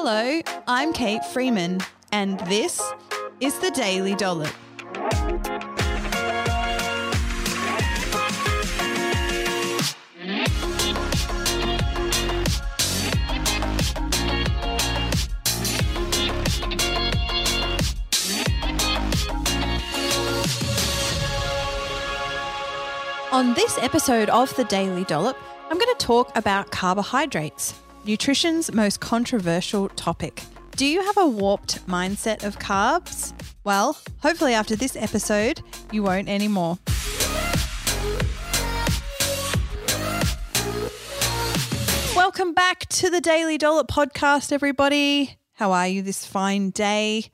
Hello, I'm Kate Freeman, and this is the Daily Dollop. On this episode of the Daily Dollop, I'm going to talk about carbohydrates, nutrition's most controversial topic. Do you have a warped mindset of carbs? Well, hopefully, after this episode, you won't anymore. Welcome back to the Daily Dollop podcast, everybody. How are you this fine day?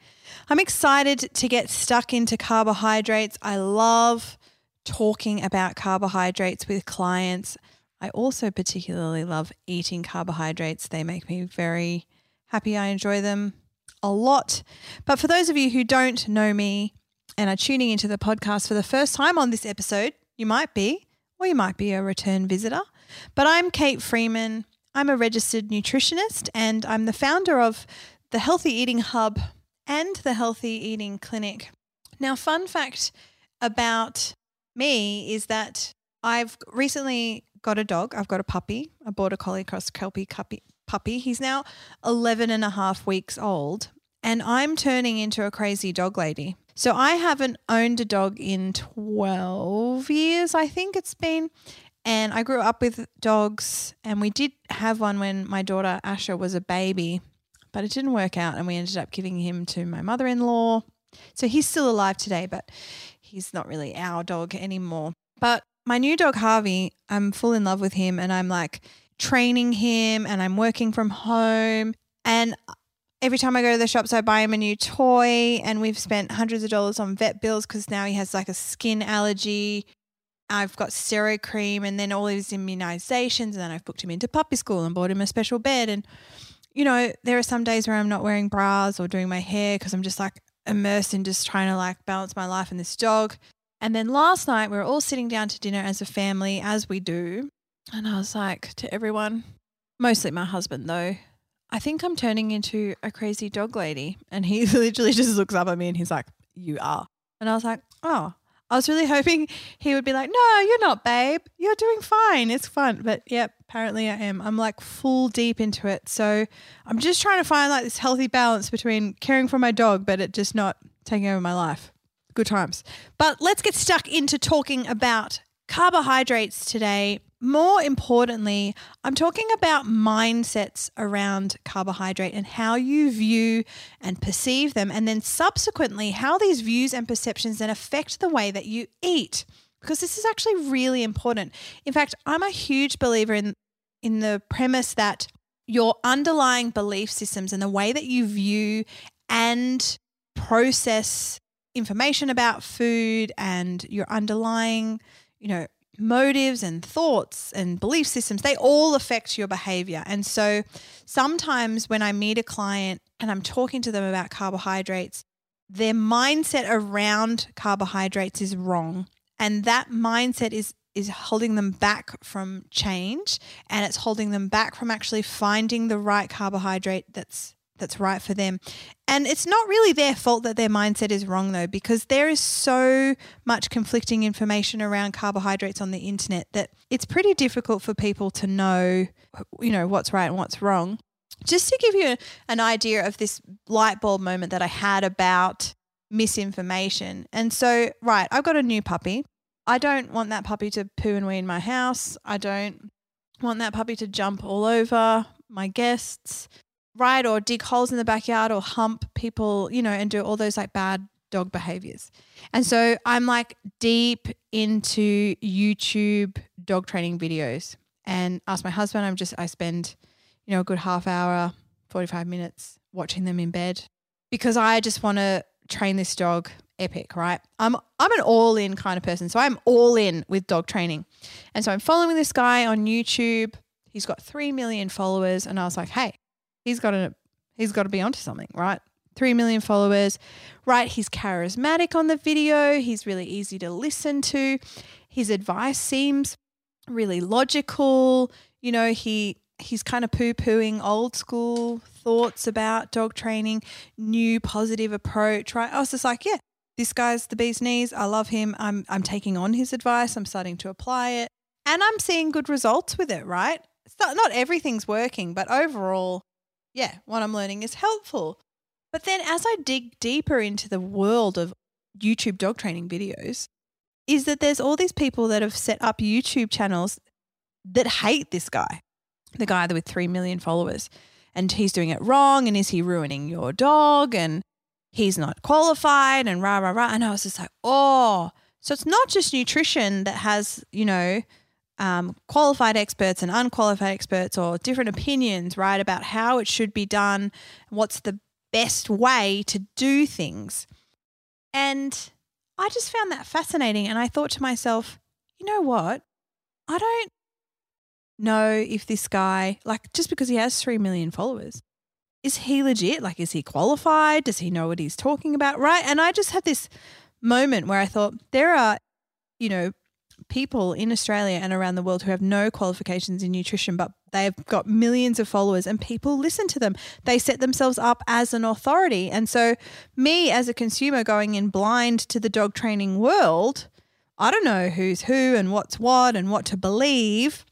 I'm excited to get stuck into carbohydrates. I love talking about carbohydrates with clients. I also particularly love eating carbohydrates. They make me very happy. I enjoy them a lot. But for those of you who don't know me and are tuning into the podcast for the first time on this episode, you might be, or you might be a return visitor. But I'm Kate Freeman. I'm a registered nutritionist and I'm the founder of the Healthy Eating Hub and the Healthy Eating Clinic. Now, fun fact about me is that I've recently got a dog. I've got a puppy, I bought a collie cross kelpie puppy. He's now 11 and a half weeks old, and I'm turning into a crazy dog lady. So I haven't owned a dog in 12 years, I think it's been. And I grew up with dogs, and we did have one when my daughter Asha was a baby, but it didn't work out, and we ended up giving him to my mother in law. So he's still alive today, but he's not really our dog anymore. But my new dog, Harvey, I'm full in love with him and I'm like training him and I'm working from home. And every time I go to the shops, I buy him a new toy. And we've spent hundreds of dollars on vet bills because now he has like a skin allergy. I've got steroid cream and then all his immunizations. And then I've booked him into puppy school and bought him a special bed. And, you know, there are some days where I'm not wearing bras or doing my hair because I'm just like, immersed in just trying to like balance my life and this dog. And then last night we were all sitting down to dinner as a family, as we do. And I was like to everyone, mostly my husband though, I think I'm turning into a crazy dog lady. And he literally just looks up at me and he's like, You are. And I was like, Oh, I was really hoping he would be like, No, you're not, babe. You're doing fine. It's fun. But yep, apparently I am. I'm like full deep into it. So I'm just trying to find like this healthy balance between caring for my dog, but it just not taking over my life. Good times. But let's get stuck into talking about carbohydrates today. More importantly, I'm talking about mindsets around carbohydrate and how you view and perceive them, and then subsequently, how these views and perceptions then affect the way that you eat. Because this is actually really important. In fact, I'm a huge believer in, in the premise that your underlying belief systems and the way that you view and process information about food and your underlying, you know, motives and thoughts and belief systems, they all affect your behavior. And so sometimes when I meet a client and I'm talking to them about carbohydrates, their mindset around carbohydrates is wrong. And that mindset is is holding them back from change and it's holding them back from actually finding the right carbohydrate that's that's right for them. And it's not really their fault that their mindset is wrong, though, because there is so much conflicting information around carbohydrates on the internet that it's pretty difficult for people to know, you know, what's right and what's wrong. Just to give you an idea of this light bulb moment that I had about misinformation. And so, right, I've got a new puppy. I don't want that puppy to poo and wee in my house. I don't want that puppy to jump all over my guests right or dig holes in the backyard or hump people, you know, and do all those like bad dog behaviors. And so I'm like deep into YouTube dog training videos and ask my husband, I'm just, I spend, you know, a good half hour, 45 minutes watching them in bed because I just want to train this dog epic, right? I'm I'm an all in kind of person. So I'm all in with dog training. And so I'm following this guy on YouTube. He's got 3 million followers and I was like, "Hey, he's got to he's got to be onto something, right? 3 million followers, right? He's charismatic on the video. He's really easy to listen to. His advice seems really logical. You know, he he's kind of poo pooing old school thoughts about dog training, new positive approach, right? I was just like, yeah, this guy's the bee's knees. I love him. I'm, I'm taking on his advice. I'm starting to apply it and I'm seeing good results with it, right? Not, not everything's working, but overall, yeah, what I'm learning is helpful. But then as I dig deeper into the world of YouTube dog training videos, is that there's all these people that have set up YouTube channels that hate this guy, the guy with 3 million followers. And he's doing it wrong. And is he ruining your dog? And he's not qualified and rah, rah, rah. And I was just like, oh. So it's not just nutrition that has, you know, um, qualified experts and unqualified experts or different opinions, right, about how it should be done, what's the best way to do things. And I just found that fascinating. And I thought to myself, you know what? I don't know if this guy, like, just because he has 3 million followers, is he legit? Like, is he qualified? Does he know what he's talking about? Right. And I just had this moment where I thought, there are, you know, people in Australia and around the world who have no qualifications in nutrition, but they've got millions of followers and people listen to them. They set themselves up as an authority. And so, me as a consumer going in blind to the dog training world, I don't know who's who and what's what and what to believe.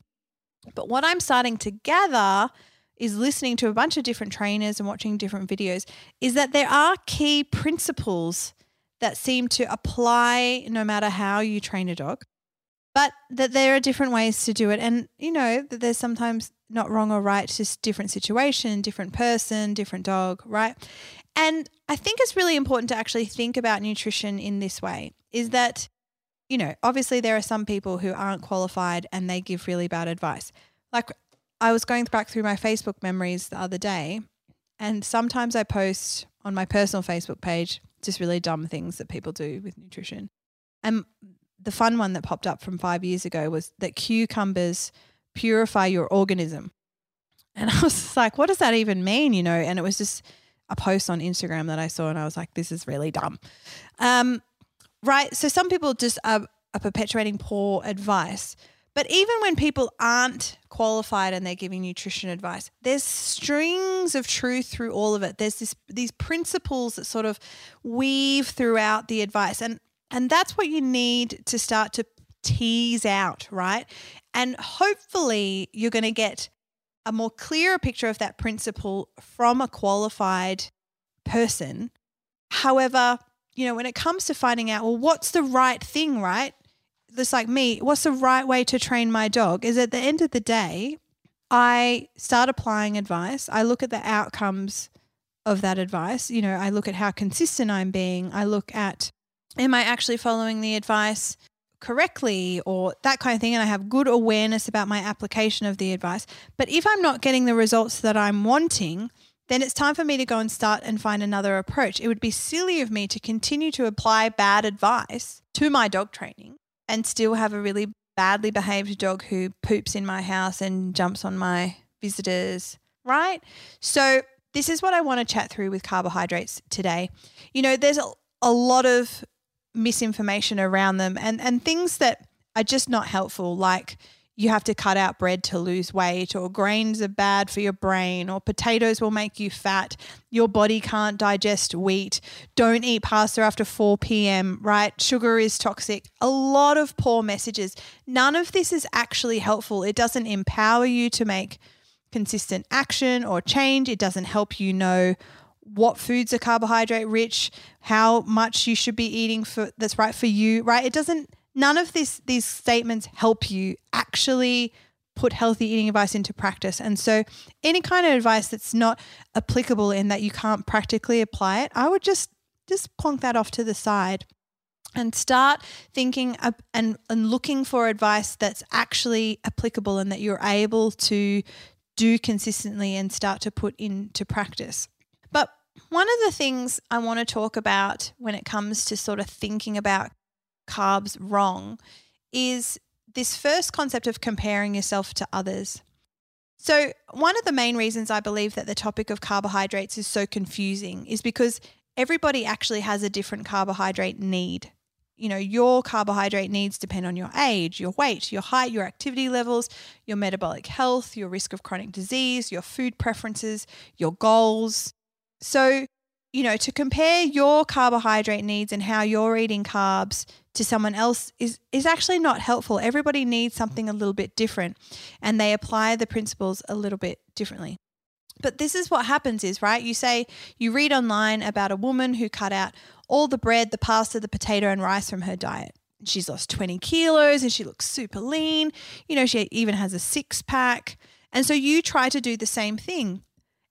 But what I'm starting to gather is listening to a bunch of different trainers and watching different videos is that there are key principles that seem to apply no matter how you train a dog but that there are different ways to do it. And you know that there's sometimes not wrong or right just different situation different person different dog right? And i think it's really important to actually think about nutrition in this way is that you know obviously there are some people who aren't qualified and they give really bad advice. Like i was going back through my facebook memories the other day and sometimes i post on my personal facebook page just really dumb things that people do with nutrition. And the fun one that popped up from five years ago was that cucumbers purify your organism. And I was like, what does that even mean? You know, and it was just a post on Instagram that I saw, and I was like, this is really dumb. Um, right. So some people just are, are perpetuating poor advice. But even when people aren't qualified and they're giving nutrition advice, there's strings of truth through all of it. There's this these principles that sort of weave throughout the advice. And and that's what you need to start to tease out, right? And hopefully you're going to get a more clearer picture of that principle from a qualified person. However, you know, when it comes to finding out, well, what's the right thing, right? Just like me, what's the right way to train my dog? Is at the end of the day, I start applying advice. I look at the outcomes of that advice. You know, I look at how consistent I'm being. I look at am I actually following the advice correctly or that kind of thing and I have good awareness about my application of the advice. But if I'm not getting the results that I'm wanting, then it's time for me to go and start and find another approach. It would be silly of me to continue to apply bad advice to my dog training and still have a really badly behaved dog who poops in my house and jumps on my visitors, right? So, this is what I want to chat through with carbohydrates today. You know, there's a, a lot of misinformation around them and, and things that are just not helpful, like you have to cut out bread to lose weight, or grains are bad for your brain, or potatoes will make you fat, your body can't digest wheat, don't eat pasta after 4 p.m., right? Sugar is toxic. A lot of poor messages. None of this is actually helpful. It doesn't empower you to make consistent action or change, it doesn't help you know what foods are carbohydrate rich, how much you should be eating for that's right for you, right? It doesn't none of this these statements help you actually put healthy eating advice into practice. And so any kind of advice that's not applicable in that you can't practically apply it, I would just just plonk that off to the side and start thinking and, and looking for advice that's actually applicable and that you're able to do consistently and start to put into practice. One of the things I want to talk about when it comes to sort of thinking about carbs wrong is this first concept of comparing yourself to others. So, one of the main reasons I believe that the topic of carbohydrates is so confusing is because everybody actually has a different carbohydrate need, you know, your carbohydrate needs depend on your age, your weight, your height, your activity levels, your metabolic health, your risk of chronic disease, your food preferences, your goals. So, you know, to compare your carbohydrate needs and how you're eating carbs to someone else is is actually not helpful. Everybody needs something a little bit different and they apply the principles a little bit differently. But this is what happens is, right? You say you read online about a woman who cut out all the bread, the pasta, the potato and rice from her diet. She's lost 20 kilos and she looks super lean. You know, she even has a six pack. And so you try to do the same thing,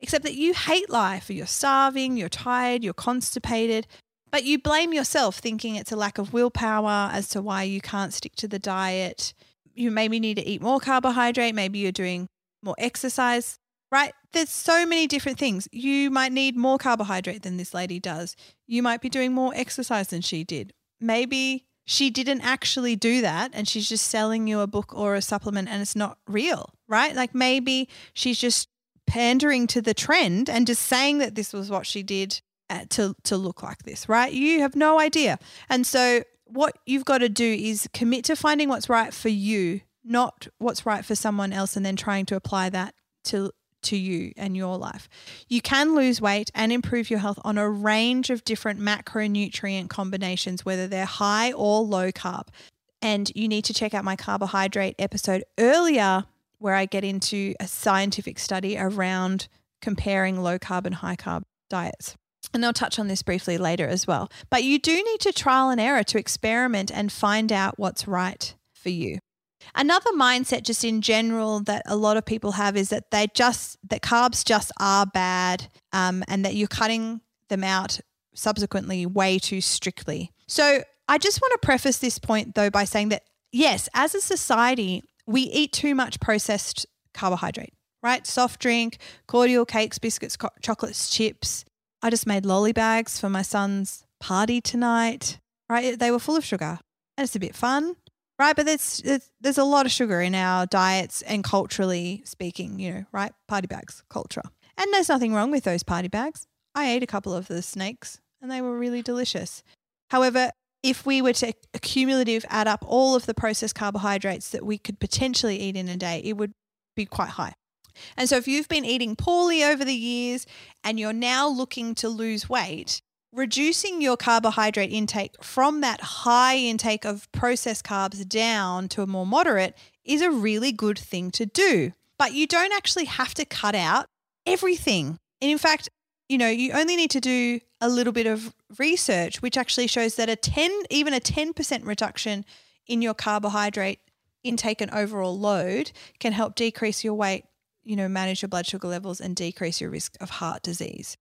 except that you hate life. Or you're starving, you're tired, you're constipated, but you blame yourself thinking it's a lack of willpower as to why you can't stick to the diet. You maybe need to eat more carbohydrate, maybe you're doing more exercise, right? There's so many different things. You might need more carbohydrate than this lady does. You might be doing more exercise than she did. Maybe she didn't actually do that and she's just selling you a book or a supplement and it's not real, right? Like maybe she's just pandering to the trend and just saying that this was what she did uh, to to look like this, right? You have no idea. And so what you've got to do is commit to finding what's right for you, not what's right for someone else and then trying to apply that to to you and your life. You can lose weight and improve your health on a range of different macronutrient combinations, whether they're high or low carb. And you need to check out my carbohydrate episode earlier, where I get into a scientific study around comparing low carb and high carb diets. And I'll touch on this briefly later as well. But you do need to trial and error to experiment and find out what's right for you. Another mindset, just in general, that a lot of people have is that they just, that carbs just are bad um, and that you're cutting them out subsequently way too strictly. So I just want to preface this point though by saying that, yes, as a society, we eat too much processed carbohydrate, right? Soft drink, cordial cakes, biscuits, co- chocolates, chips, I just made lolly bags for my son's party tonight, right? They were full of sugar and it's a bit fun, right? But there's, there's a lot of sugar in our diets and culturally speaking, you know, right? Party bags, culture. And there's nothing wrong with those party bags. I ate a couple of the snakes and they were really delicious. However, if we were to accumulative add up all of the processed carbohydrates that we could potentially eat in a day, it would be quite high. And so, if you've been eating poorly over the years and you're now looking to lose weight, reducing your carbohydrate intake from that high intake of processed carbs down to a more moderate is a really good thing to do. But you don't actually have to cut out everything. And in fact, you know, you only need to do a little bit of research, which actually shows that a 10, even a 10% reduction in your carbohydrate intake and overall load can help decrease your weight you know, manage your blood sugar levels and decrease your risk of heart disease.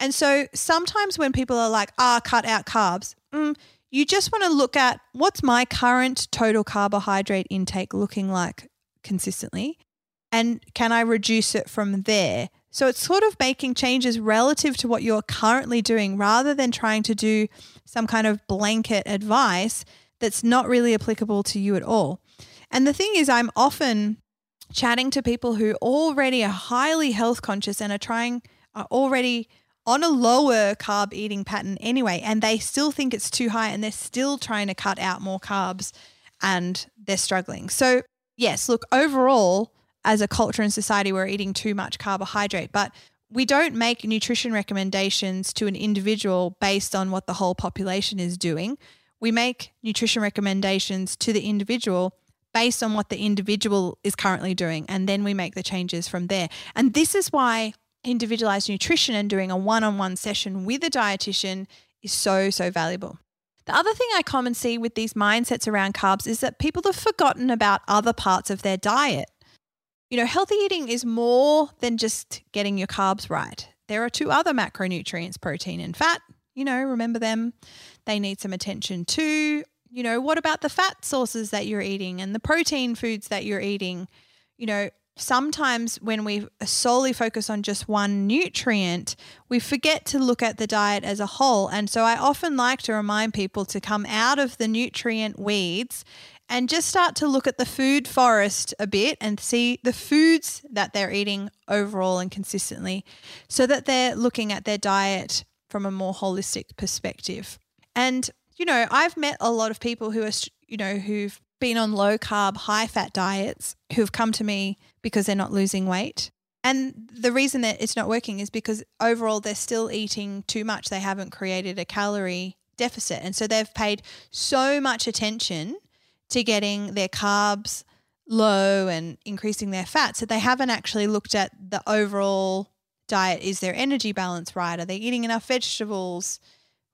And so sometimes when people are like, ah, cut out carbs, mm, you just want to look at what's my current total carbohydrate intake looking like consistently? And can I reduce it from there? So it's sort of making changes relative to what you're currently doing rather than trying to do some kind of blanket advice that's not really applicable to you at all. And the thing is, I'm often chatting to people who already are highly health conscious and are trying, are already on a lower carb eating pattern anyway, and they still think it's too high and they're still trying to cut out more carbs and they're struggling. So, yes, look, overall, as a culture and society, we're eating too much carbohydrate, but we don't make nutrition recommendations to an individual based on what the whole population is doing. We make nutrition recommendations to the individual based on what the individual is currently doing. And then we make the changes from there. And this is why individualized nutrition and doing a one on one session with a dietitian is so, so valuable. The other thing I commonly see with these mindsets around carbs is that people have forgotten about other parts of their diet. You know, healthy eating is more than just getting your carbs right. There are two other macronutrients, protein and fat. You know, remember them. They need some attention too you know, what about the fat sources that you're eating and the protein foods that you're eating? You know, sometimes when we solely focus on just one nutrient, we forget to look at the diet as a whole. And so I often like to remind people to come out of the nutrient weeds and just start to look at the food forest a bit and see the foods that they're eating overall and consistently so that they're looking at their diet from a more holistic perspective. And you know, I've met a lot of people who are, you know, who've been on low carb, high fat diets who've come to me because they're not losing weight. And the reason that it's not working is because overall they're still eating too much. They haven't created a calorie deficit. And so they've paid so much attention to getting their carbs low and increasing their fats that they haven't actually looked at the overall diet. Is their energy balance right? Are they eating enough vegetables?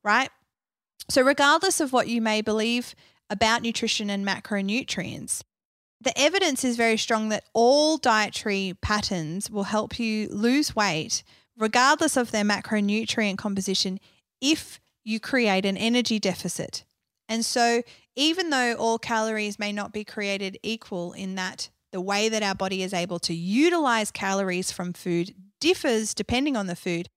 Right? So, regardless of what you may believe about nutrition and macronutrients, the evidence is very strong that all dietary patterns will help you lose weight, regardless of their macronutrient composition, if you create an energy deficit. And so, even though all calories may not be created equal in that the way that our body is able to utilize calories from food differs depending on the food,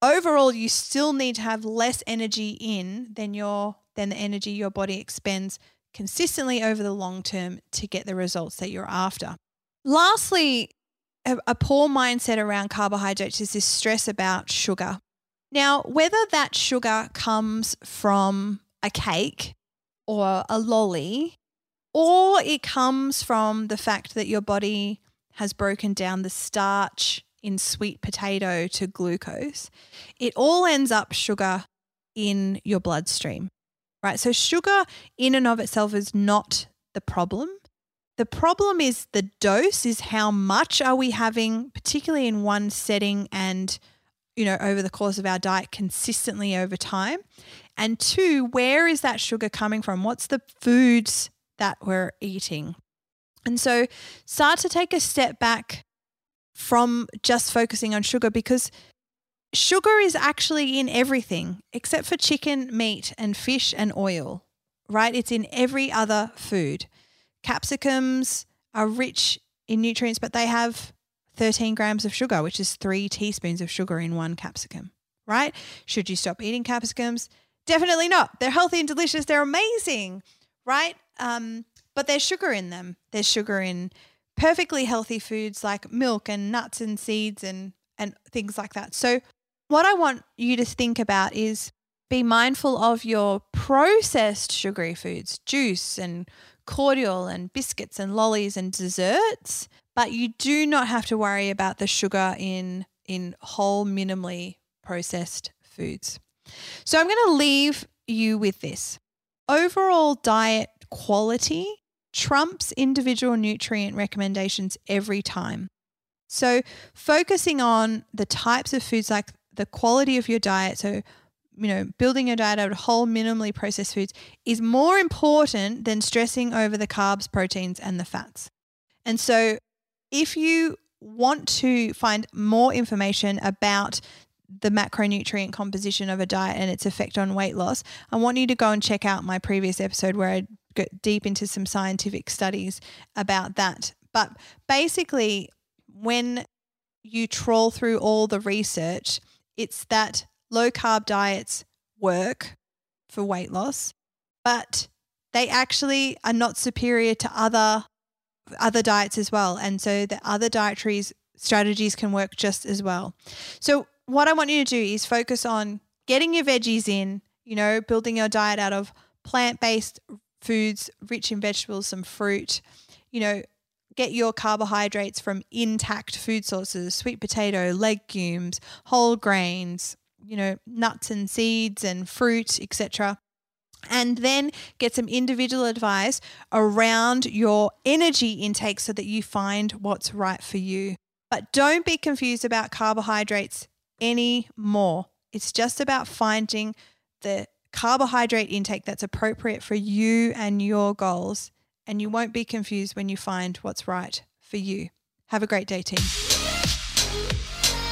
overall you still need to have less energy in than your than the energy your body expends consistently over the long term to get the results that you're after. Lastly, a, a poor mindset around carbohydrates is this stress about sugar. Now, whether that sugar comes from a cake or a lolly, or it comes from the fact that your body has broken down the starch in sweet potato to glucose, it all ends up sugar in your bloodstream, right? So, sugar in and of itself is not the problem. The problem is the dose, is how much are we having, particularly in one setting and you know, over the course of our diet consistently over time? And two, where is that sugar coming from? What's the foods that we're eating? And so start to take a step back from just focusing on sugar because sugar is actually in everything except for chicken, meat, and fish and oil, right? It's in every other food. Capsicums are rich in nutrients, but they have 13 grams of sugar, which is three teaspoons of sugar in one capsicum, right? Should you stop eating capsicums? Definitely not. They're healthy and delicious. They're amazing, right? Um, but there's sugar in them. There's sugar in perfectly healthy foods like milk and nuts and seeds and, and things like that. So, what I want you to think about is be mindful of your processed sugary foods, juice and cordial and biscuits and lollies and desserts but you do not have to worry about the sugar in in whole minimally processed foods. So I'm going to leave you with this. Overall diet quality trumps individual nutrient recommendations every time. So focusing on the types of foods like the quality of your diet, so you know, building your diet out of whole minimally processed foods is more important than stressing over the carbs, proteins and the fats. And so if you want to find more information about the macronutrient composition of a diet and its effect on weight loss, I want you to go and check out my previous episode where I get deep into some scientific studies about that. But basically, when you trawl through all the research, it's that low carb diets work for weight loss, but they actually are not superior to other other diets as well. And so the other dietary strategies can work just as well. So, what I want you to do is focus on getting your veggies in, you know, building your diet out of plant based foods rich in vegetables, some fruit, you know, get your carbohydrates from intact food sources, sweet potato, legumes, whole grains, you know, nuts and seeds and fruit, etc and then get some individual advice around your energy intake so that you find what's right for you. But don't be confused about carbohydrates anymore. It's just about finding the carbohydrate intake that's appropriate for you and your goals. And you won't be confused when you find what's right for you. Have a great day, team.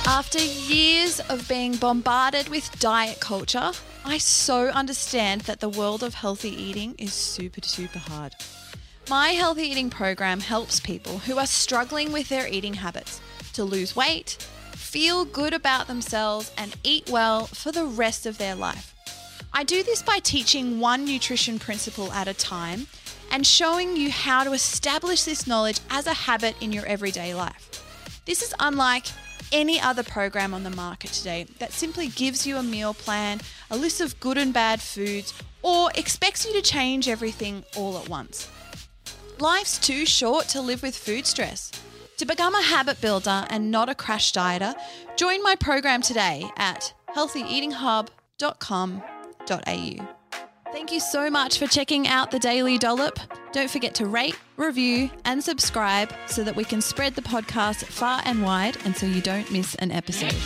After years of being bombarded with diet culture, I so understand that the world of healthy eating is super, super hard. My healthy eating program helps people who are struggling with their eating habits to lose weight, feel good about themselves, and eat well for the rest of their life. I do this by teaching one nutrition principle at a time and showing you how to establish this knowledge as a habit in your everyday life. This is unlike any other program on the market today that simply gives you a meal plan, a list of good and bad foods, or expects you to change everything all at once. Life's too short to live with food stress. To become a habit builder and not a crash dieter, join my program today at healthyeatinghub.com.au. Thank you so much for checking out the Daily Dollop. Don't forget to rate, review, and subscribe so that we can spread the podcast far and wide and so you don't miss an episode.